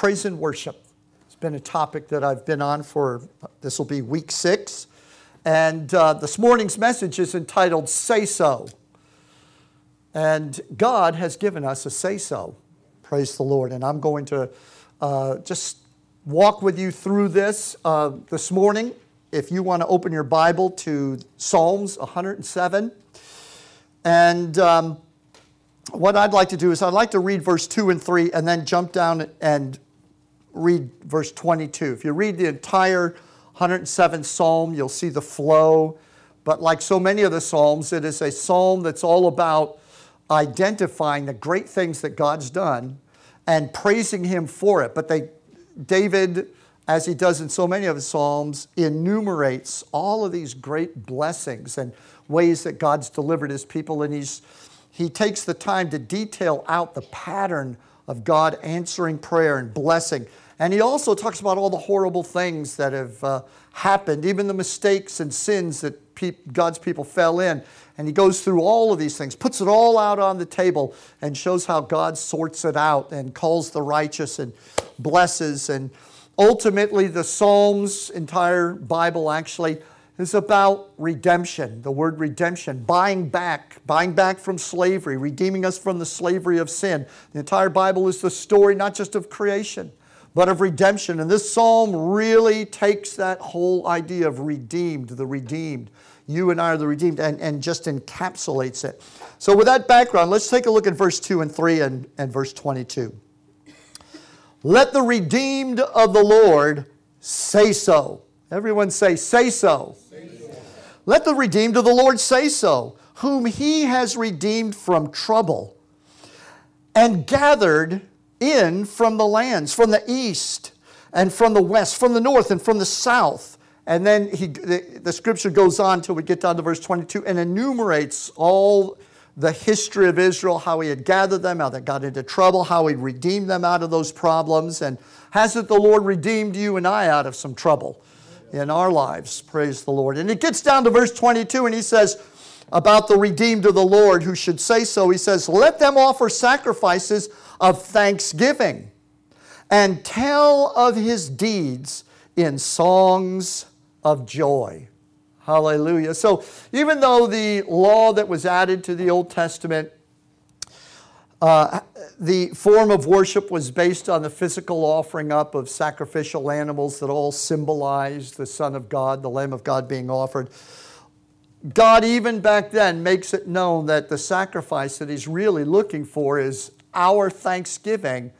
praise and worship. It's been a topic that I've been on for, this will be week six. And uh, this morning's message is entitled Say So. And God has given us a say so. Praise the Lord. And I'm going to uh, just walk with you through this uh, this morning. If you want to open your Bible to Psalms 107. And um, what I'd like to do is I'd like to read verse 2 and 3 and then jump down and read verse 22. If you read the entire 107th Psalm, you'll see the flow. But like so many of the Psalms, it is a psalm that's all about identifying the great things that God's done and praising Him for it. But they, David, as he does in so many of his Psalms, enumerates all of these great blessings and ways that God's delivered His people. And he's he takes the time to detail out the pattern of God answering prayer and blessing. And he also talks about all the horrible things that have uh, happened, even the mistakes and sins that pe- God's people fell in. And he goes through all of these things, puts it all out on the table, and shows how God sorts it out and calls the righteous and blesses. And ultimately, the Psalms, entire Bible actually, is about redemption, the word redemption, buying back, buying back from slavery, redeeming us from the slavery of sin. The entire Bible is the story not just of creation, but of redemption. And this psalm really takes that whole idea of redeemed, the redeemed. You and I are the redeemed, and, and just encapsulates it. So, with that background, let's take a look at verse 2 and 3 and, and verse 22. Let the redeemed of the Lord say so. Everyone say, say so. Let the redeemed of the Lord say so, whom he has redeemed from trouble and gathered in from the lands, from the east and from the west, from the north and from the south. And then he, the, the scripture goes on till we get down to verse 22 and enumerates all the history of Israel, how he had gathered them, how they got into trouble, how he redeemed them out of those problems. And hasn't the Lord redeemed you and I out of some trouble? In our lives. Praise the Lord. And it gets down to verse 22, and he says about the redeemed of the Lord who should say so. He says, Let them offer sacrifices of thanksgiving and tell of his deeds in songs of joy. Hallelujah. So, even though the law that was added to the Old Testament uh, the form of worship was based on the physical offering up of sacrificial animals that all symbolized the Son of God, the Lamb of God being offered. God, even back then, makes it known that the sacrifice that He's really looking for is our thanksgiving,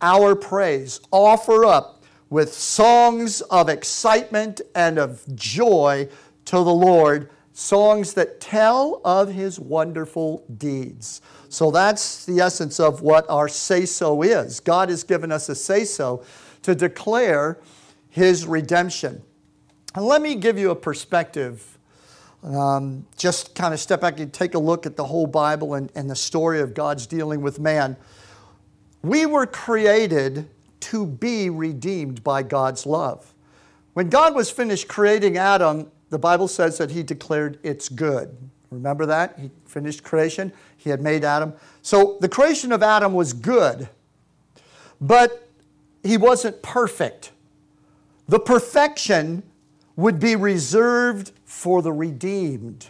our praise. Offer up with songs of excitement and of joy to the Lord, songs that tell of His wonderful deeds. So that's the essence of what our say so is. God has given us a say so to declare his redemption. And let me give you a perspective. Um, just kind of step back and take a look at the whole Bible and, and the story of God's dealing with man. We were created to be redeemed by God's love. When God was finished creating Adam, the Bible says that he declared it's good. Remember that? He finished creation. He had made Adam. So the creation of Adam was good, but he wasn't perfect. The perfection would be reserved for the redeemed,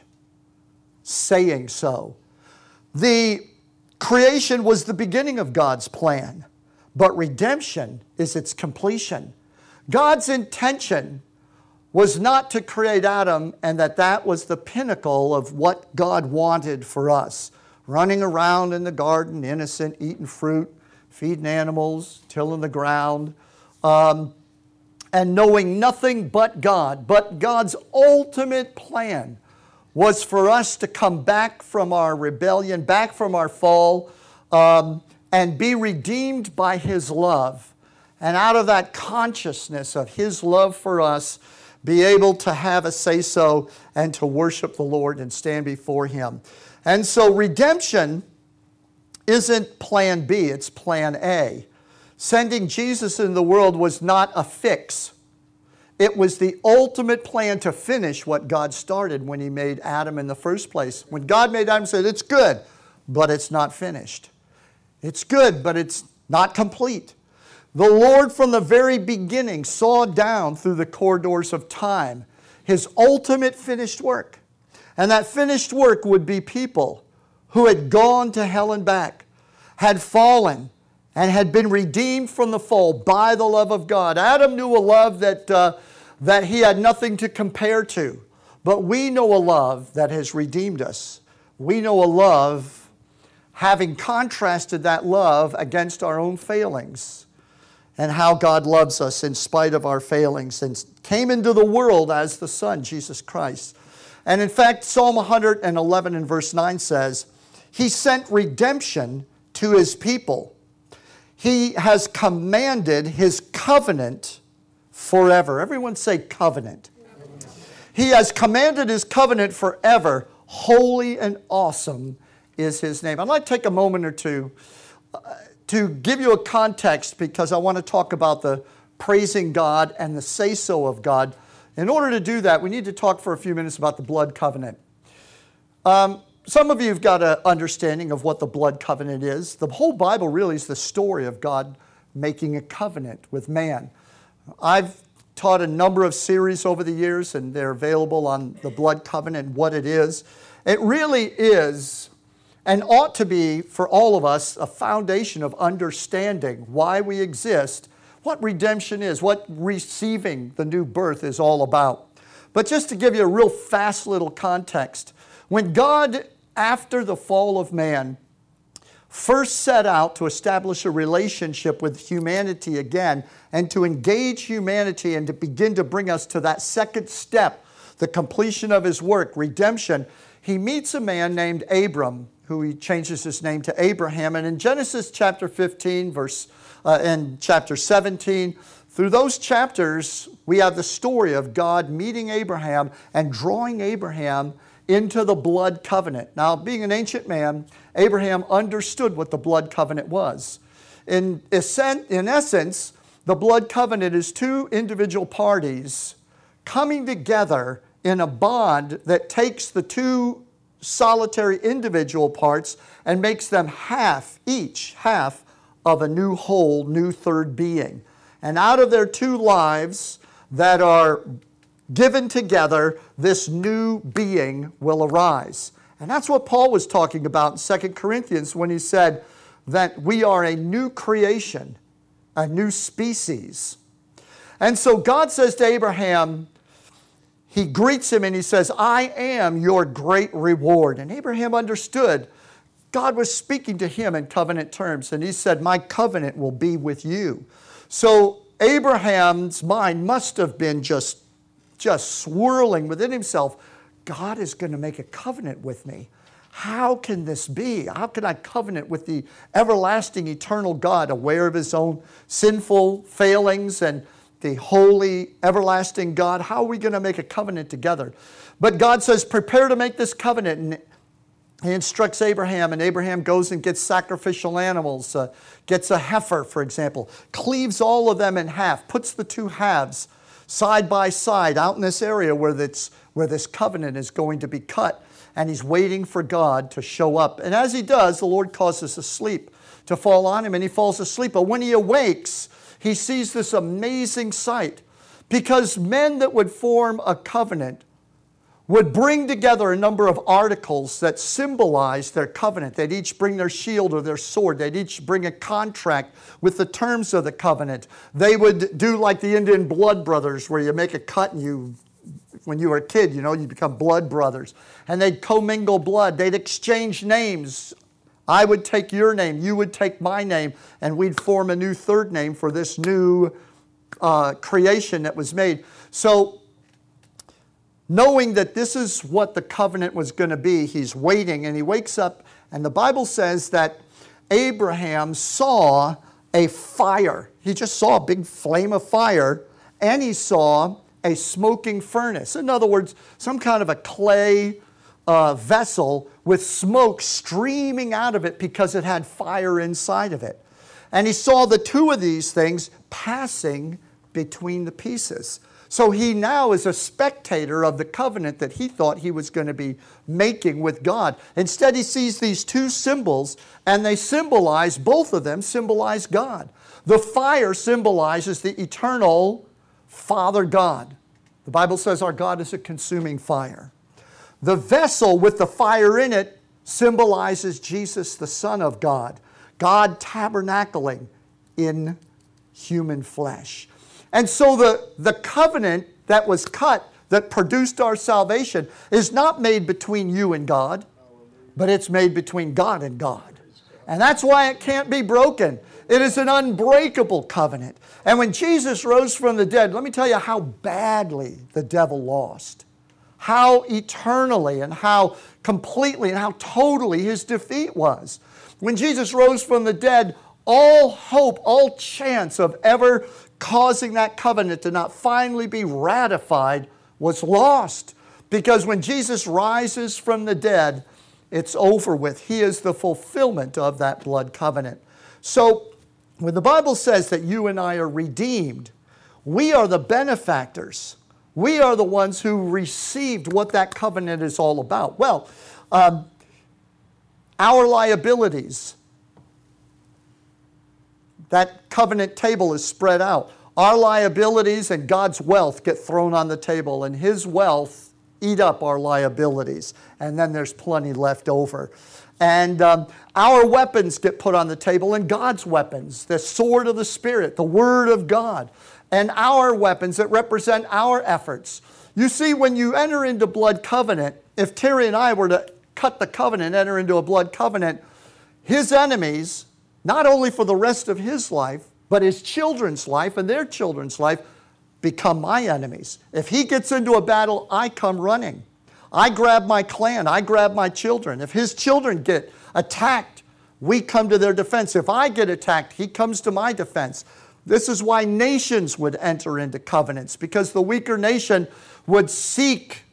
saying so. The creation was the beginning of God's plan, but redemption is its completion. God's intention was not to create Adam and that that was the pinnacle of what God wanted for us running around in the garden, innocent, eating fruit, feeding animals, tilling the ground, um, and knowing nothing but God. But God's ultimate plan was for us to come back from our rebellion, back from our fall, um, and be redeemed by His love. And out of that consciousness of His love for us, be able to have a say so and to worship the Lord and stand before Him. And so redemption isn't plan B, it's plan A. Sending Jesus into the world was not a fix. It was the ultimate plan to finish what God started when He made Adam in the first place. When God made Adam, He said, It's good, but it's not finished. It's good, but it's not complete. The Lord, from the very beginning, saw down through the corridors of time his ultimate finished work. And that finished work would be people who had gone to hell and back, had fallen, and had been redeemed from the fall by the love of God. Adam knew a love that, uh, that he had nothing to compare to, but we know a love that has redeemed us. We know a love having contrasted that love against our own failings and how God loves us in spite of our failings and came into the world as the Son, Jesus Christ. And in fact, Psalm 111 and verse 9 says, He sent redemption to His people. He has commanded His covenant forever. Everyone say covenant. He has commanded His covenant forever. Holy and awesome is His name. I'd like to take a moment or two uh, to give you a context because I want to talk about the praising God and the say so of God. In order to do that, we need to talk for a few minutes about the blood covenant. Um, some of you have got an understanding of what the blood covenant is. The whole Bible really is the story of God making a covenant with man. I've taught a number of series over the years, and they're available on the blood covenant what it is. It really is and ought to be for all of us a foundation of understanding why we exist, what redemption is, what receiving the new birth is all about. But just to give you a real fast little context, when God, after the fall of man, first set out to establish a relationship with humanity again and to engage humanity and to begin to bring us to that second step, the completion of his work, redemption, he meets a man named Abram who he changes his name to Abraham. And in Genesis chapter 15, verse, uh, and chapter 17, through those chapters, we have the story of God meeting Abraham and drawing Abraham into the blood covenant. Now, being an ancient man, Abraham understood what the blood covenant was. In, in essence, the blood covenant is two individual parties coming together in a bond that takes the two solitary individual parts and makes them half, each half of a new whole, new third being. And out of their two lives that are given together, this new being will arise. And that's what Paul was talking about in 2 Corinthians when he said that we are a new creation, a new species. And so God says to Abraham, he greets him and he says, I am your great reward. And Abraham understood God was speaking to him in covenant terms, and he said, My covenant will be with you. So Abraham's mind must have been just, just swirling within himself. God is going to make a covenant with me. How can this be? How can I covenant with the everlasting, eternal God, aware of his own sinful failings and the holy, everlasting God. How are we going to make a covenant together? But God says, prepare to make this covenant. And he instructs Abraham, and Abraham goes and gets sacrificial animals, uh, gets a heifer, for example, cleaves all of them in half, puts the two halves side by side out in this area where, this, where this covenant is going to be cut. And he's waiting for God to show up. And as he does, the Lord causes a sleep to fall on him, and he falls asleep. But when he awakes, he sees this amazing sight because men that would form a covenant would bring together a number of articles that symbolize their covenant. They'd each bring their shield or their sword. They'd each bring a contract with the terms of the covenant. They would do like the Indian blood brothers, where you make a cut and you, when you were a kid, you know, you become blood brothers. And they'd commingle blood. They'd exchange names I would take your name, you would take my name, and we'd form a new third name for this new uh, creation that was made. So, knowing that this is what the covenant was going to be, he's waiting and he wakes up, and the Bible says that Abraham saw a fire. He just saw a big flame of fire, and he saw a smoking furnace. In other words, some kind of a clay uh, vessel with smoke streaming out of it because it had fire inside of it. And he saw the two of these things passing between the pieces. So he now is a spectator of the covenant that he thought he was going to be making with God. Instead, he sees these two symbols, and they symbolize, both of them symbolize God. The fire symbolizes the eternal Father God. The Bible says our God is a consuming fire. The vessel with the fire in it symbolizes Jesus, the Son of God, God tabernacling in human flesh. And so the, the covenant that was cut that produced our salvation is not made between you and God, but it's made between God and God. And that's why it can't be broken. It is an unbreakable covenant. And when Jesus rose from the dead, let me tell you how badly the devil lost. How eternally and how completely and how totally his defeat was. When Jesus rose from the dead, all hope, all chance of ever causing that covenant to not finally be ratified was lost. Because when Jesus rises from the dead, it's over with. He is the fulfillment of that blood covenant. So, when the Bible says that you and I are redeemed, we are the benefactors. We are the ones who received what that covenant is all about. Well, um, our liabilities, that covenant table is spread out. Our liabilities and God's wealth get thrown on the table, and His wealth eat up our liabilities, and then there's plenty left over. And um, our weapons get put on the table, and God's weapons, the sword of the Spirit, the Word of God, and our weapons that represent our efforts. You see, when you enter into blood covenant, if Terry and I were to cut the covenant, enter into a blood covenant, his enemies not only for the rest of his life, but his children's life and their children's life become my enemies. If he gets into a battle, I come running. I grab my clan, I grab my children. If his children get attacked, we come to their defense. If I get attacked, he comes to my defense. This is why nations would enter into covenants, because the weaker nation would seek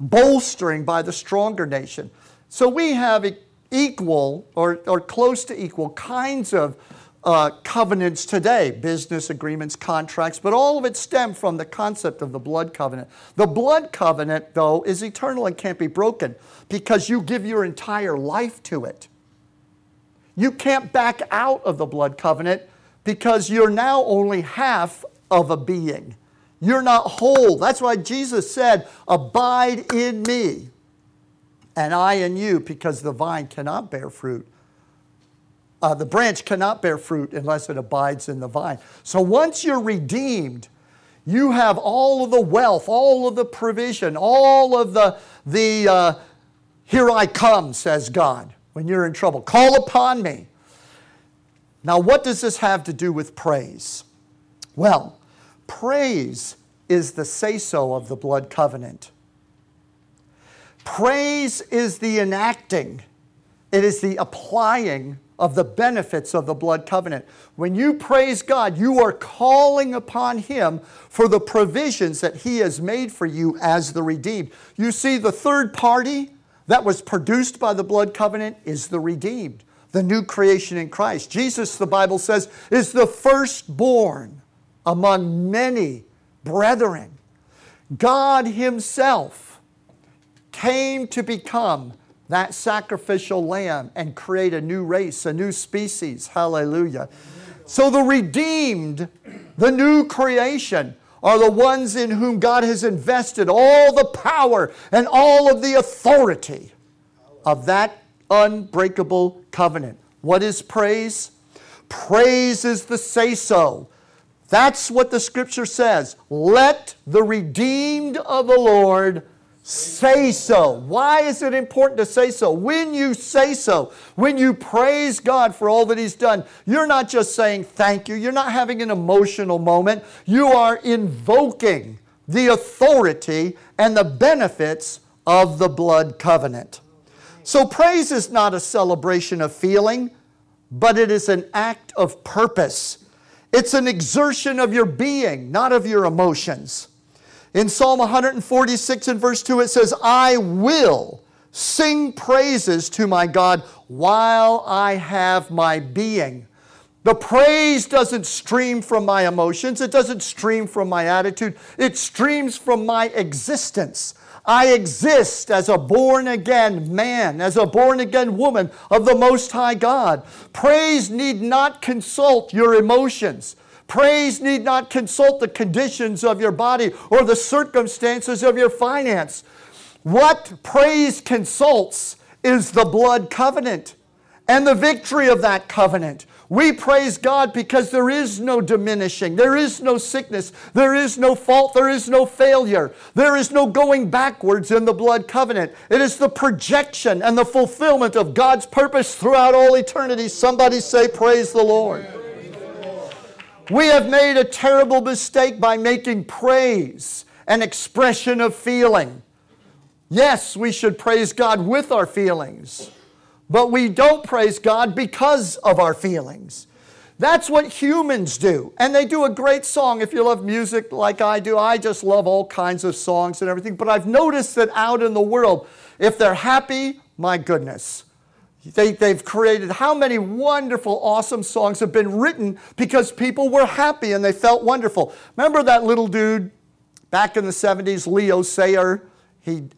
bolstering by the stronger nation. So we have equal or, or close to equal kinds of uh, covenants today business agreements, contracts, but all of it stem from the concept of the blood covenant. The blood covenant, though, is eternal and can't be broken because you give your entire life to it. You can't back out of the blood covenant because you're now only half of a being. You're not whole. That's why Jesus said, Abide in me and I in you, because the vine cannot bear fruit. Uh, the branch cannot bear fruit unless it abides in the vine. So once you're redeemed, you have all of the wealth, all of the provision, all of the, the uh, here I come, says God, when you're in trouble. Call upon me. Now, what does this have to do with praise? Well, praise is the say so of the blood covenant. Praise is the enacting, it is the applying of the benefits of the blood covenant. When you praise God, you are calling upon Him for the provisions that He has made for you as the redeemed. You see, the third party that was produced by the blood covenant is the redeemed, the new creation in Christ. Jesus, the Bible says, is the firstborn among many brethren. God Himself came to become that sacrificial lamb and create a new race, a new species. Hallelujah. So the redeemed, the new creation, are the ones in whom God has invested all the power and all of the authority of that unbreakable covenant. What is praise? Praise is the say so. That's what the scripture says. Let the redeemed of the Lord Say so. Why is it important to say so? When you say so, when you praise God for all that He's done, you're not just saying thank you, you're not having an emotional moment. You are invoking the authority and the benefits of the blood covenant. So, praise is not a celebration of feeling, but it is an act of purpose. It's an exertion of your being, not of your emotions. In Psalm 146 and verse 2, it says, I will sing praises to my God while I have my being. The praise doesn't stream from my emotions, it doesn't stream from my attitude, it streams from my existence. I exist as a born again man, as a born again woman of the Most High God. Praise need not consult your emotions. Praise need not consult the conditions of your body or the circumstances of your finance. What praise consults is the blood covenant and the victory of that covenant. We praise God because there is no diminishing, there is no sickness, there is no fault, there is no failure, there is no going backwards in the blood covenant. It is the projection and the fulfillment of God's purpose throughout all eternity. Somebody say, Praise the Lord. We have made a terrible mistake by making praise an expression of feeling. Yes, we should praise God with our feelings. But we don't praise God because of our feelings. That's what humans do. And they do a great song. If you love music like I do, I just love all kinds of songs and everything. But I've noticed that out in the world, if they're happy, my goodness. They, they've created how many wonderful, awesome songs have been written because people were happy and they felt wonderful. Remember that little dude back in the 70s, Leo Sayer? he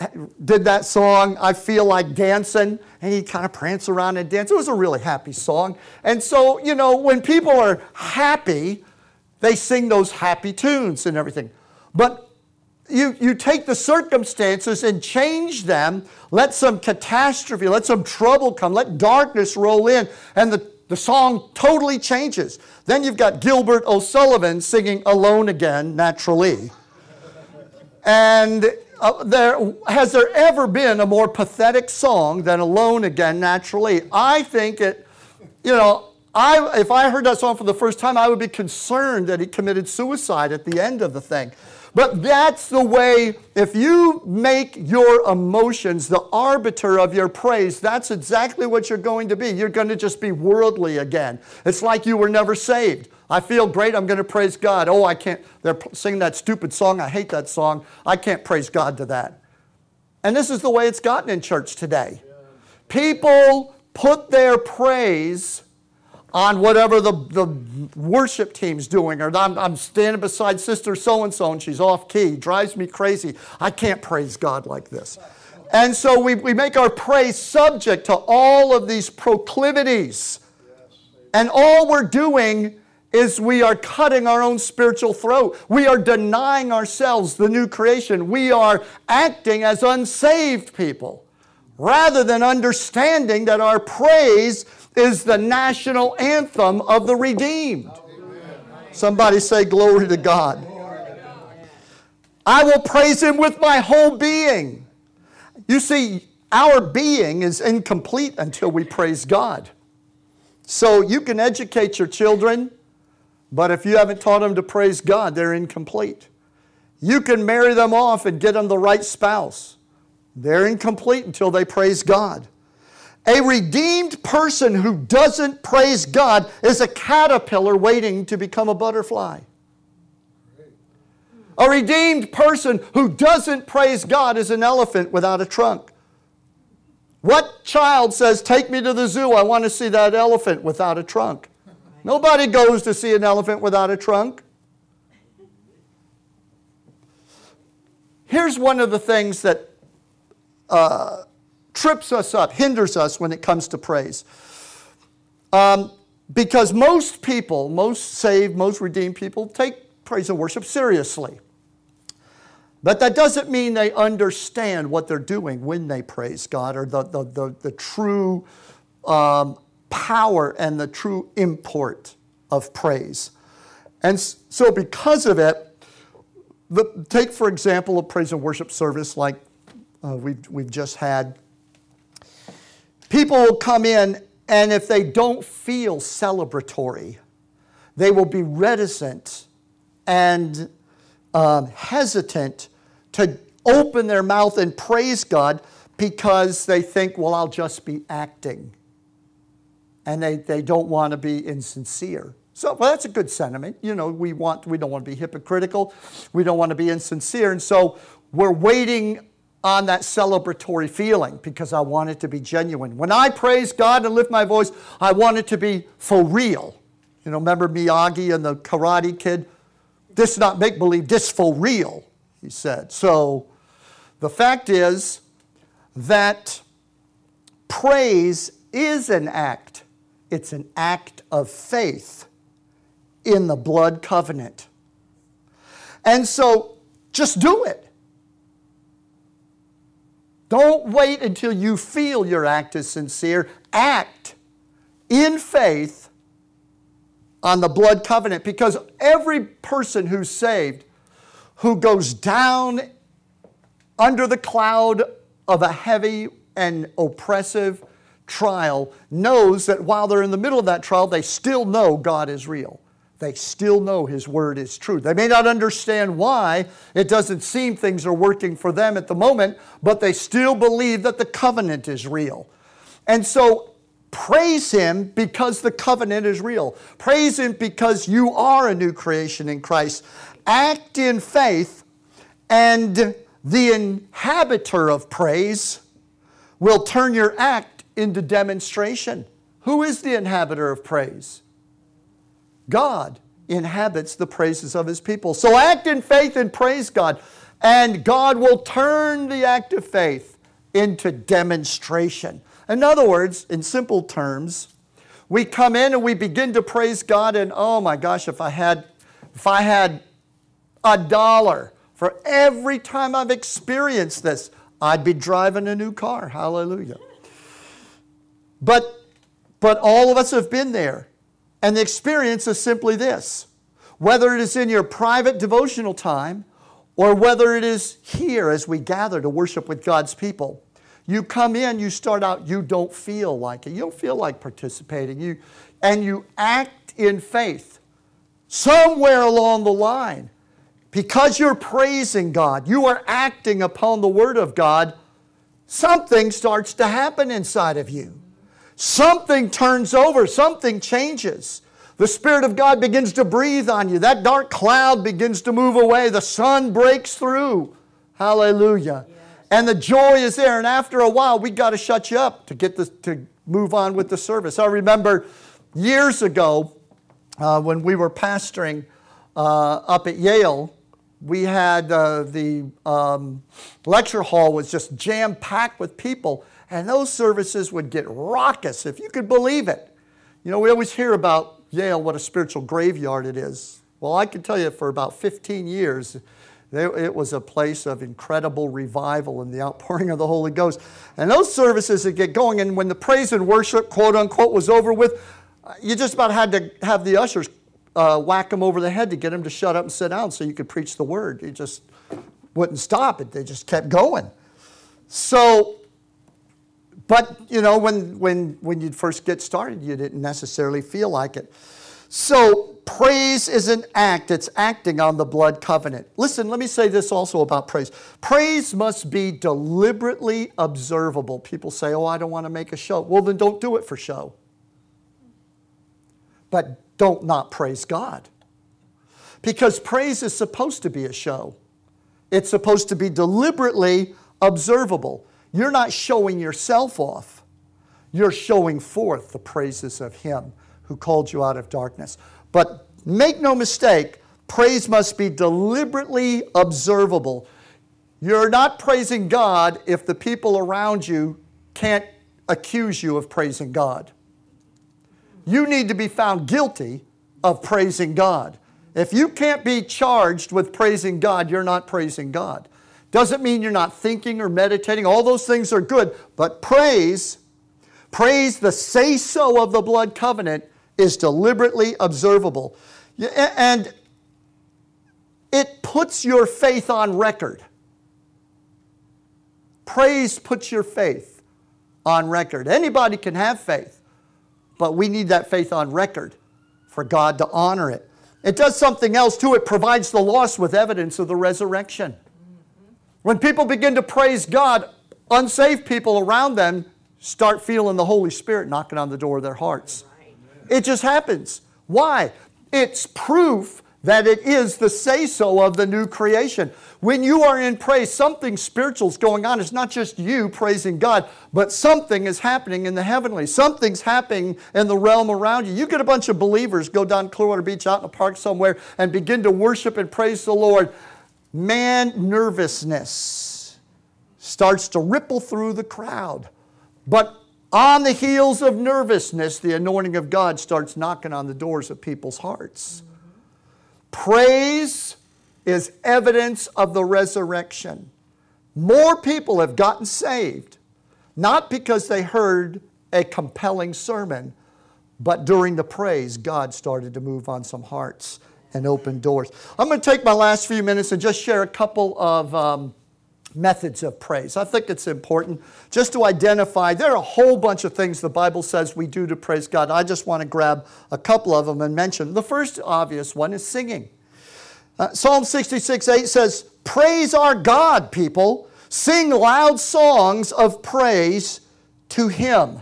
did that song, I Feel Like Dancing, and he kind of prance around and dance. It was a really happy song. And so, you know, when people are happy, they sing those happy tunes and everything. But you, you take the circumstances and change them, let some catastrophe, let some trouble come, let darkness roll in, and the, the song totally changes. Then you've got Gilbert O'Sullivan singing Alone Again, naturally. And uh, there, has there ever been a more pathetic song than Alone Again Naturally? I think it, you know, I, if I heard that song for the first time, I would be concerned that he committed suicide at the end of the thing. But that's the way, if you make your emotions the arbiter of your praise, that's exactly what you're going to be. You're going to just be worldly again. It's like you were never saved. I feel great, I'm going to praise God. Oh, I can't, they're singing that stupid song. I hate that song. I can't praise God to that. And this is the way it's gotten in church today. People put their praise on whatever the, the worship team's doing, or I'm, I'm standing beside sister so and so and she's off key, drives me crazy. I can't praise God like this. And so we, we make our praise subject to all of these proclivities. And all we're doing is we are cutting our own spiritual throat. We are denying ourselves the new creation. We are acting as unsaved people rather than understanding that our praise is the national anthem of the redeemed. Somebody say, Glory to God. I will praise Him with my whole being. You see, our being is incomplete until we praise God. So you can educate your children but if you haven't taught them to praise God, they're incomplete. You can marry them off and get them the right spouse. They're incomplete until they praise God. A redeemed person who doesn't praise God is a caterpillar waiting to become a butterfly. A redeemed person who doesn't praise God is an elephant without a trunk. What child says, Take me to the zoo, I want to see that elephant without a trunk? Nobody goes to see an elephant without a trunk. Here's one of the things that uh, trips us up, hinders us when it comes to praise. Um, because most people, most saved, most redeemed people, take praise and worship seriously. But that doesn't mean they understand what they're doing when they praise God or the, the, the, the true um, power and the true import of praise. And so, because of it, the, take for example a praise and worship service like uh, we've, we've just had. People will come in, and if they don't feel celebratory, they will be reticent and um, hesitant to open their mouth and praise God because they think, well, I'll just be acting and they, they don't want to be insincere. So well, that's a good sentiment. You know, we want we don't want to be hypocritical, we don't want to be insincere, and so we're waiting on that celebratory feeling because I want it to be genuine. When I praise God and lift my voice, I want it to be for real. You know, remember Miyagi and the Karate Kid? This is not make believe, this for real, he said. So the fact is that praise is an act, it's an act of faith in the blood covenant. And so just do it. Don't wait until you feel your act is sincere. Act in faith on the blood covenant because every person who's saved who goes down under the cloud of a heavy and oppressive trial knows that while they're in the middle of that trial, they still know God is real. They still know His Word is true. They may not understand why. It doesn't seem things are working for them at the moment, but they still believe that the covenant is real. And so praise Him because the covenant is real. Praise Him because you are a new creation in Christ. Act in faith, and the inhabitor of praise will turn your act into demonstration. Who is the inhabitor of praise? God inhabits the praises of his people. So act in faith and praise God, and God will turn the act of faith into demonstration. In other words, in simple terms, we come in and we begin to praise God, and oh my gosh, if I had, if I had a dollar for every time I've experienced this, I'd be driving a new car. Hallelujah. But, but all of us have been there. And the experience is simply this whether it is in your private devotional time or whether it is here as we gather to worship with God's people. You come in, you start out, you don't feel like it. You don't feel like participating. You, and you act in faith. Somewhere along the line, because you're praising God, you are acting upon the Word of God, something starts to happen inside of you. Something turns over, something changes. The Spirit of God begins to breathe on you. That dark cloud begins to move away. The sun breaks through. Hallelujah. Yes. And the joy is there. And after a while, we got to shut you up to get this, to move on with the service. I remember years ago uh, when we were pastoring uh, up at Yale, we had uh, the um, lecture hall was just jam packed with people and those services would get raucous, if you could believe it. You know, we always hear about Yale, what a spiritual graveyard it is. Well, I can tell you for about 15 years, it was a place of incredible revival and the outpouring of the Holy Ghost. And those services would get going, and when the praise and worship, quote unquote, was over with, you just about had to have the ushers uh, whack them over the head to get them to shut up and sit down so you could preach the word. You just wouldn't stop it, they just kept going. So but, you know, when, when, when you first get started, you didn't necessarily feel like it. So, praise is an act, it's acting on the blood covenant. Listen, let me say this also about praise. Praise must be deliberately observable. People say, oh, I don't want to make a show. Well, then don't do it for show. But don't not praise God. Because praise is supposed to be a show, it's supposed to be deliberately observable. You're not showing yourself off, you're showing forth the praises of Him who called you out of darkness. But make no mistake, praise must be deliberately observable. You're not praising God if the people around you can't accuse you of praising God. You need to be found guilty of praising God. If you can't be charged with praising God, you're not praising God. Doesn't mean you're not thinking or meditating. All those things are good. But praise, praise the say so of the blood covenant is deliberately observable. And it puts your faith on record. Praise puts your faith on record. Anybody can have faith, but we need that faith on record for God to honor it. It does something else too. It provides the lost with evidence of the resurrection. When people begin to praise God, unsaved people around them start feeling the Holy Spirit knocking on the door of their hearts. It just happens. Why? It's proof that it is the say so of the new creation. When you are in praise, something spiritual is going on. It's not just you praising God, but something is happening in the heavenly. Something's happening in the realm around you. You get a bunch of believers go down Clearwater Beach out in a park somewhere and begin to worship and praise the Lord. Man nervousness starts to ripple through the crowd. But on the heels of nervousness, the anointing of God starts knocking on the doors of people's hearts. Praise is evidence of the resurrection. More people have gotten saved, not because they heard a compelling sermon, but during the praise, God started to move on some hearts and open doors. I'm going to take my last few minutes and just share a couple of um, methods of praise. I think it's important just to identify there are a whole bunch of things the Bible says we do to praise God. I just want to grab a couple of them and mention. The first obvious one is singing. Uh, Psalm 66 8 says, Praise our God, people. Sing loud songs of praise to Him.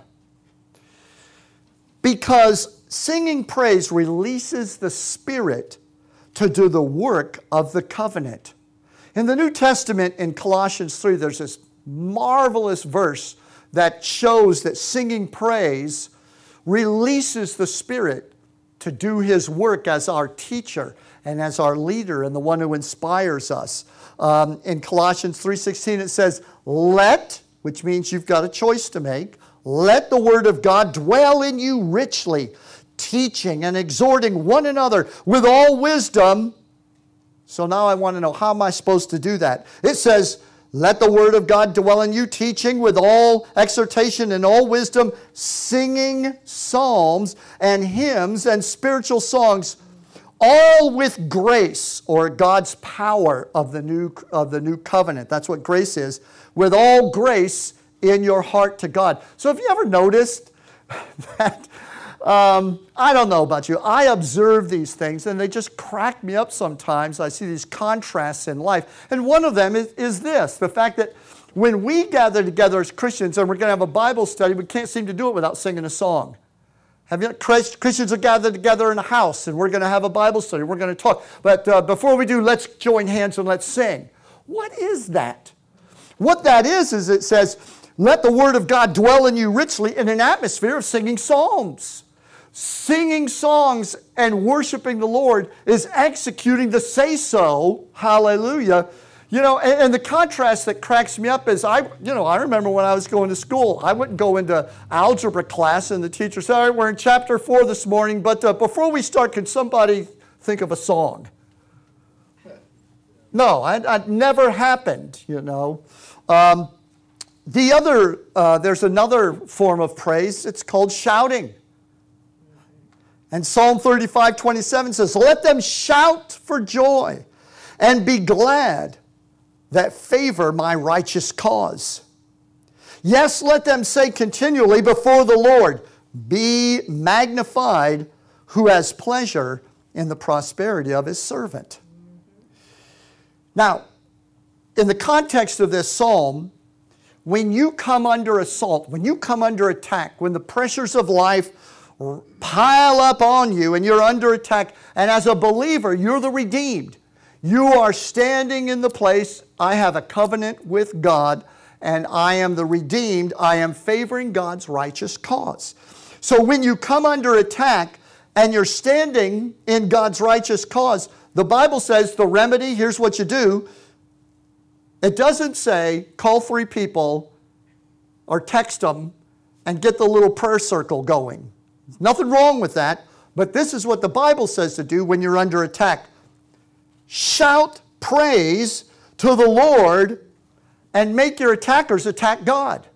Because singing praise releases the Spirit to do the work of the covenant. In the New Testament, in Colossians 3, there's this marvelous verse that shows that singing praise releases the Spirit to do His work as our teacher and as our leader and the one who inspires us. Um, in Colossians 3:16 it says, "Let," which means you've got a choice to make, "let the word of God dwell in you richly, teaching and exhorting one another with all wisdom." So now I want to know how am I supposed to do that? It says, let the word of God dwell in you, teaching with all exhortation and all wisdom, singing psalms and hymns and spiritual songs, all with grace or God's power of the new, of the new covenant. That's what grace is. With all grace in your heart to God. So have you ever noticed that um, I don't know about you. I observe these things and they just crack me up sometimes. I see these contrasts in life. And one of them is, is this the fact that when we gather together as Christians and we're going to have a Bible study, we can't seem to do it without singing a song. Have you, Christians are gathered together in a house and we're going to have a Bible study. We're going to talk. But uh, before we do, let's join hands and let's sing. What is that? What that is, is it says, let the word of God dwell in you richly in an atmosphere of singing psalms singing songs and worshiping the Lord is executing the say so, hallelujah. You know, and, and, the contrast that cracks me up is I, you know, I remember when I was going to school, I wouldn't go into algebra class and the teacher said, all right, we're in chapter four this morning, but uh, before we start, can somebody think of a song? No, that never happened, you know. Um, the other, uh, there's another form of praise, it's called shouting. And Psalm 35 27 says, Let them shout for joy and be glad that favor my righteous cause. Yes, let them say continually before the Lord, Be magnified who has pleasure in the prosperity of his servant. Now, in the context of this psalm, when you come under assault, when you come under attack, when the pressures of life pile up on you and you're under attack. And as a believer, you're the redeemed. You are standing in the place, I have a covenant with God and I am the redeemed. I am favoring God's righteous cause. So when you come under attack and you're standing in God's righteous cause, the Bible says the remedy, here's what you do. It doesn't say call three people or text them and get the little prayer circle going. Nothing wrong with that, but this is what the Bible says to do when you're under attack. Shout praise to the Lord and make your attackers attack God.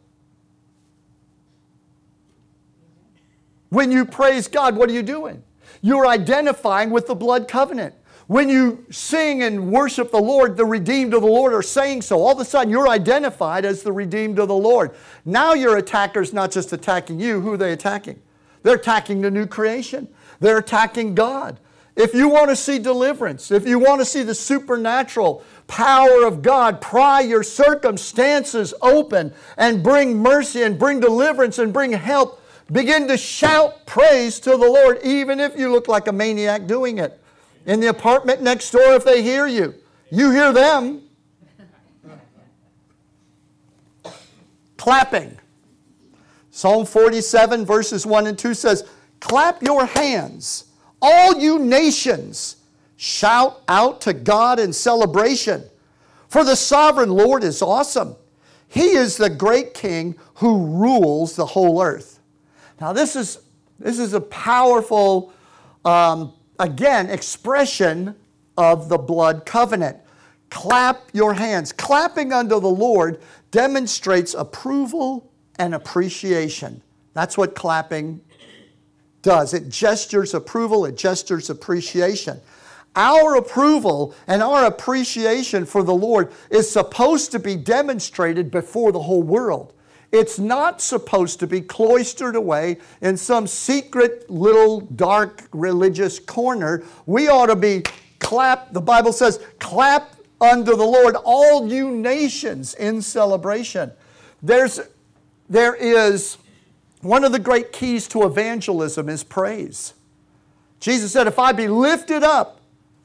When you praise God, what are you doing? You're identifying with the blood covenant. When you sing and worship the Lord, the redeemed of the Lord are saying so. All of a sudden, you're identified as the redeemed of the Lord. Now your attacker's not just attacking you, who are they attacking? They're attacking the new creation. They're attacking God. If you want to see deliverance, if you want to see the supernatural power of God pry your circumstances open and bring mercy and bring deliverance and bring help, begin to shout praise to the Lord, even if you look like a maniac doing it. In the apartment next door, if they hear you, you hear them. Clapping. Psalm 47, verses 1 and 2 says, Clap your hands, all you nations. Shout out to God in celebration. For the sovereign Lord is awesome. He is the great king who rules the whole earth. Now, this is, this is a powerful, um, again, expression of the blood covenant. Clap your hands. Clapping unto the Lord demonstrates approval and appreciation. That's what clapping does. It gestures approval, it gestures appreciation. Our approval and our appreciation for the Lord is supposed to be demonstrated before the whole world. It's not supposed to be cloistered away in some secret little dark religious corner. We ought to be clap, the Bible says, clap unto the Lord, all you nations in celebration. There's, there is one of the great keys to evangelism is praise. Jesus said, If I be lifted up,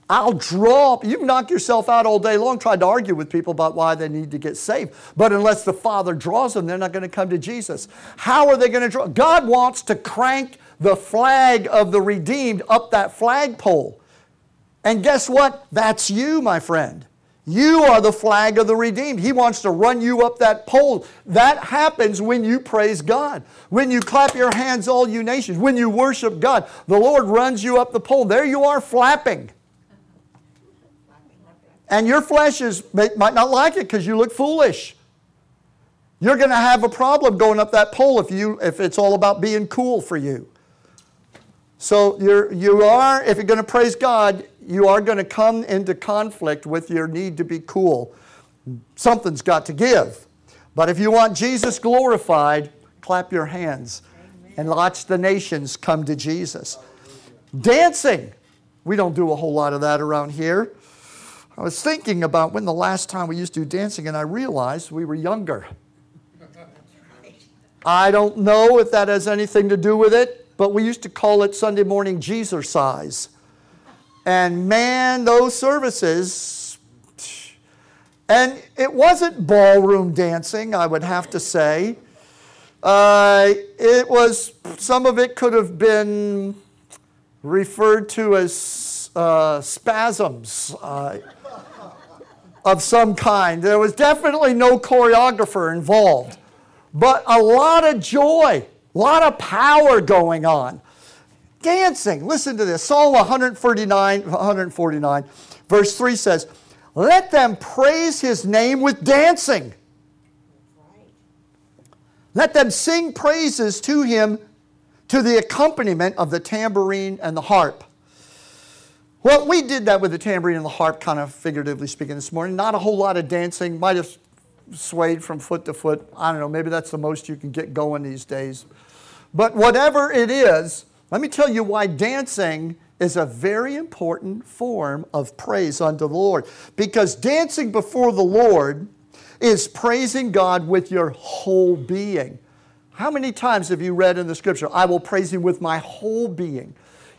I'll draw. You can knock yourself out all day long trying to argue with people about why they need to get saved. But unless the Father draws them, they're not going to come to Jesus. How are they going to draw? God wants to crank the flag of the redeemed up that flagpole. And guess what? That's you, my friend. You are the flag of the redeemed. He wants to run you up that pole. That happens when you praise God. When you clap your hands, all you nations. When you worship God, the Lord runs you up the pole. There you are flapping. And your flesh is, might not like it because you look foolish. You're going to have a problem going up that pole if, you, if it's all about being cool for you. So you're, you are, if you're going to praise God, you are going to come into conflict with your need to be cool. Something's got to give. But if you want Jesus glorified, clap your hands Amen. and watch the nations come to Jesus. Dancing. We don't do a whole lot of that around here. I was thinking about when the last time we used to do dancing, and I realized we were younger. I don't know if that has anything to do with it, but we used to call it Sunday morning Jesus size. And man, those services, and it wasn't ballroom dancing, I would have to say. Uh, it was, some of it could have been referred to as uh, spasms. Uh, of some kind. There was definitely no choreographer involved, but a lot of joy, a lot of power going on. Dancing, listen to this Psalm 149, 149, verse 3 says, Let them praise his name with dancing. Let them sing praises to him to the accompaniment of the tambourine and the harp. Well, we did that with the tambourine and the harp, kind of figuratively speaking, this morning. Not a whole lot of dancing, might have swayed from foot to foot. I don't know, maybe that's the most you can get going these days. But whatever it is, let me tell you why dancing is a very important form of praise unto the Lord. Because dancing before the Lord is praising God with your whole being. How many times have you read in the scripture, I will praise him with my whole being?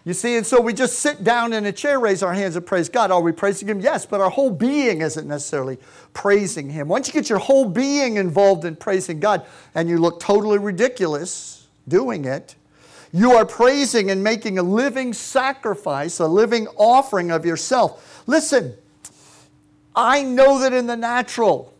You see, and so we just sit down in a chair, raise our hands, and praise God. Are we praising Him? Yes, but our whole being isn't necessarily praising Him. Once you get your whole being involved in praising God and you look totally ridiculous doing it, you are praising and making a living sacrifice, a living offering of yourself. Listen, I know that in the natural,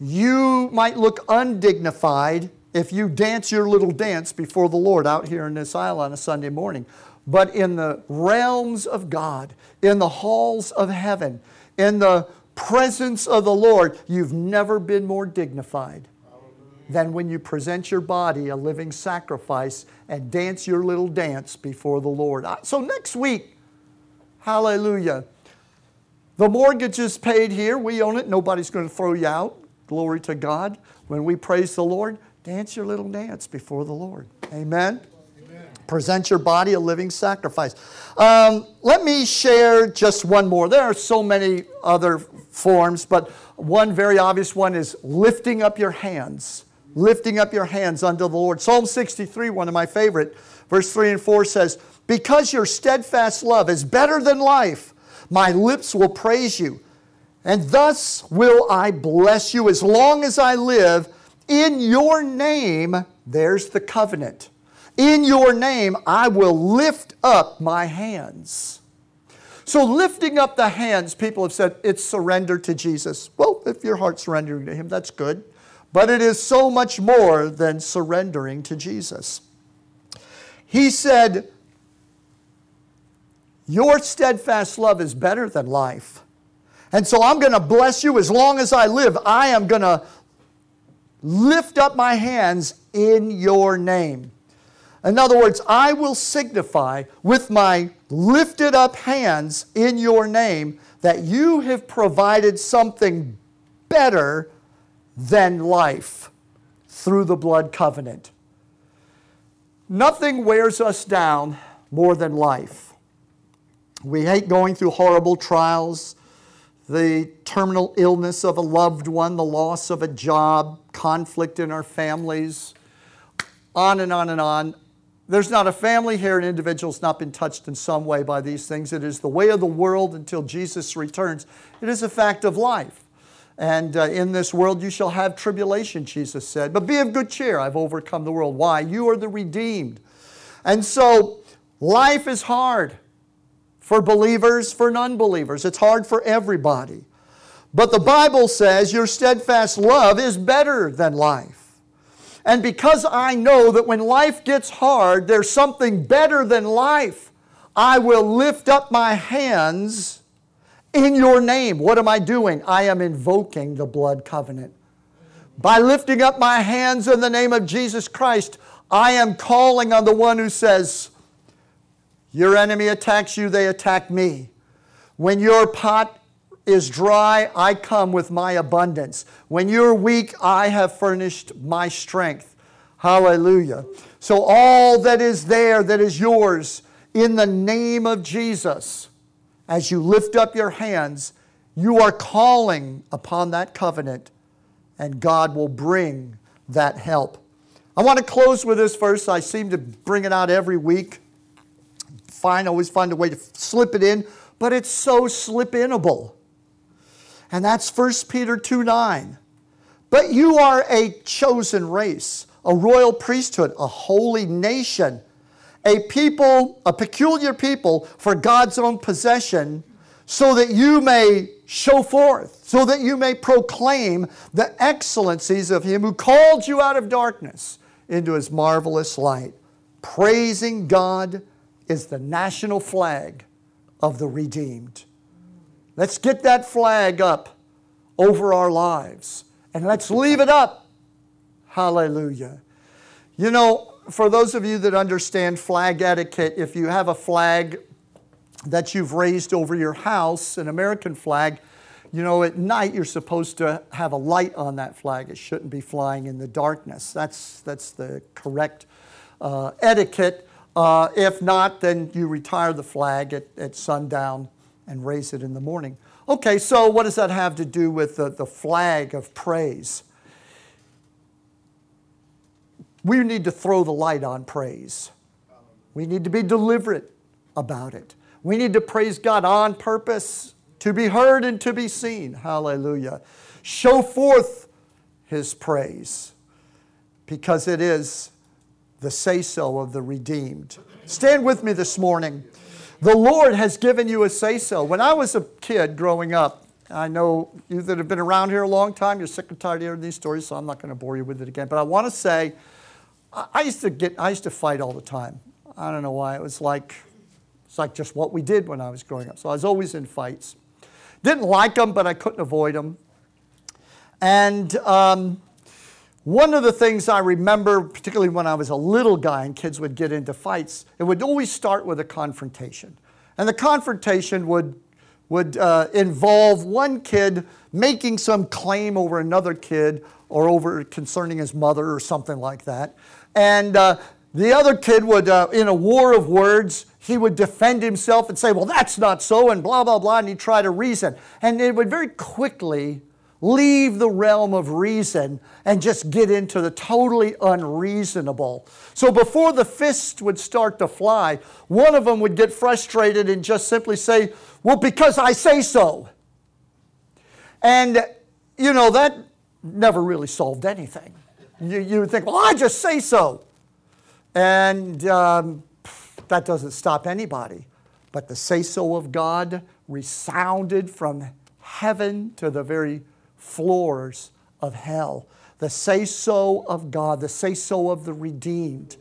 you might look undignified if you dance your little dance before the Lord out here in this aisle on a Sunday morning but in the realms of God, in the halls of heaven, in the presence of the Lord, you've never been more dignified than when you present your body a living sacrifice and dance your little dance before the Lord. So next week, hallelujah. The mortgage is paid here. We own it. Nobody's going to throw you out. Glory to God. When we praise the Lord, dance your little dance before the Lord. Amen. Present your body a living sacrifice. Um, let me share just one more. There are so many other forms, but one very obvious one is lifting up your hands. Lifting up your hands unto the Lord. Psalm 63, one of my favorite verse 3 and 4 says, Because your steadfast love is better than life, my lips will praise you. And thus will I bless you as long as I live. In your name, there's the covenant. In your name, I will lift up my hands. So, lifting up the hands, people have said it's surrender to Jesus. Well, if your heart's surrendering to Him, that's good. But it is so much more than surrendering to Jesus. He said, Your steadfast love is better than life. And so I'm going to bless you as long as I live. I am going to lift up my hands in your name. In other words, I will signify with my lifted up hands in your name that you have provided something better than life through the blood covenant. Nothing wears us down more than life. We hate going through horrible trials, the terminal illness of a loved one, the loss of a job, conflict in our families, on and on and on. There's not a family here, an individual has not been touched in some way by these things. It is the way of the world until Jesus returns. It is a fact of life. And uh, in this world you shall have tribulation, Jesus said. But be of good cheer, I've overcome the world. Why? You are the redeemed. And so life is hard for believers, for non believers. It's hard for everybody. But the Bible says your steadfast love is better than life. And because I know that when life gets hard, there's something better than life, I will lift up my hands in your name. What am I doing? I am invoking the blood covenant. By lifting up my hands in the name of Jesus Christ, I am calling on the one who says, Your enemy attacks you, they attack me. When your pot is dry, I come with my abundance. When you're weak, I have furnished my strength. Hallelujah. So, all that is there that is yours in the name of Jesus, as you lift up your hands, you are calling upon that covenant, and God will bring that help. I want to close with this verse. I seem to bring it out every week. Fine, always find a way to slip it in, but it's so slip inable and that's 1 Peter 2 9. But you are a chosen race, a royal priesthood, a holy nation, a people, a peculiar people for God's own possession, so that you may show forth, so that you may proclaim the excellencies of Him who called you out of darkness into His marvelous light. Praising God is the national flag of the redeemed. Let's get that flag up over our lives and let's leave it up. Hallelujah. You know, for those of you that understand flag etiquette, if you have a flag that you've raised over your house, an American flag, you know, at night you're supposed to have a light on that flag. It shouldn't be flying in the darkness. That's, that's the correct uh, etiquette. Uh, if not, then you retire the flag at, at sundown and raise it in the morning. Okay, so what does that have to do with the, the flag of praise? We need to throw the light on praise. We need to be deliberate about it. We need to praise God on purpose to be heard and to be seen. Hallelujah. Show forth His praise because it is the say so of the redeemed. Stand with me this morning. The Lord has given you a say so. When I was a kid growing up, I know you that have been around here a long time, you're sick and tired of hearing these stories, so I'm not going to bore you with it again. But I want to say, I used to get, I used to fight all the time. I don't know why. It was like, it's like just what we did when I was growing up. So I was always in fights. Didn't like them, but I couldn't avoid them. And um, one of the things I remember, particularly when I was a little guy and kids would get into fights, it would always start with a confrontation. And the confrontation would, would uh, involve one kid making some claim over another kid or over concerning his mother or something like that. And uh, the other kid would, uh, in a war of words, he would defend himself and say, Well, that's not so, and blah, blah, blah, and he'd try to reason. And it would very quickly leave the realm of reason and just get into the totally unreasonable. So before the fist would start to fly, one of them would get frustrated and just simply say, Well, because I say so. And, you know, that never really solved anything. You, you would think, Well, I just say so. And um, that doesn't stop anybody. But the say so of God resounded from heaven to the very floors of hell. The say so of God, the say so of the redeemed.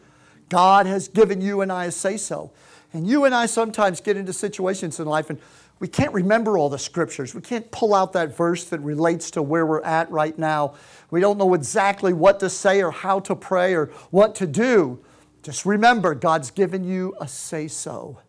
God has given you and I a say so. And you and I sometimes get into situations in life and we can't remember all the scriptures. We can't pull out that verse that relates to where we're at right now. We don't know exactly what to say or how to pray or what to do. Just remember, God's given you a say so.